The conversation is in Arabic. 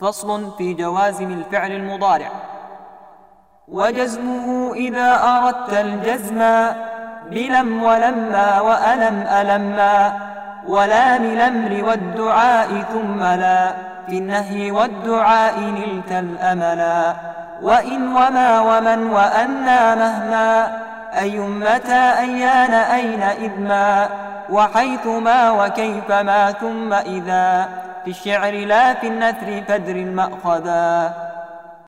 فصل في جوازم الفعل المضارع. وجزمه إذا أردت الجزم بلم ولما وألم ألما ولا من الأمر والدعاء ثم لا في النهي والدعاء نلت الأملا. وإن وما ومن وأنا مهما أي متى أيان أين إذ ما وحيثما وكيفما ثم إذا في الشعر لا في النثر فدر مأخذا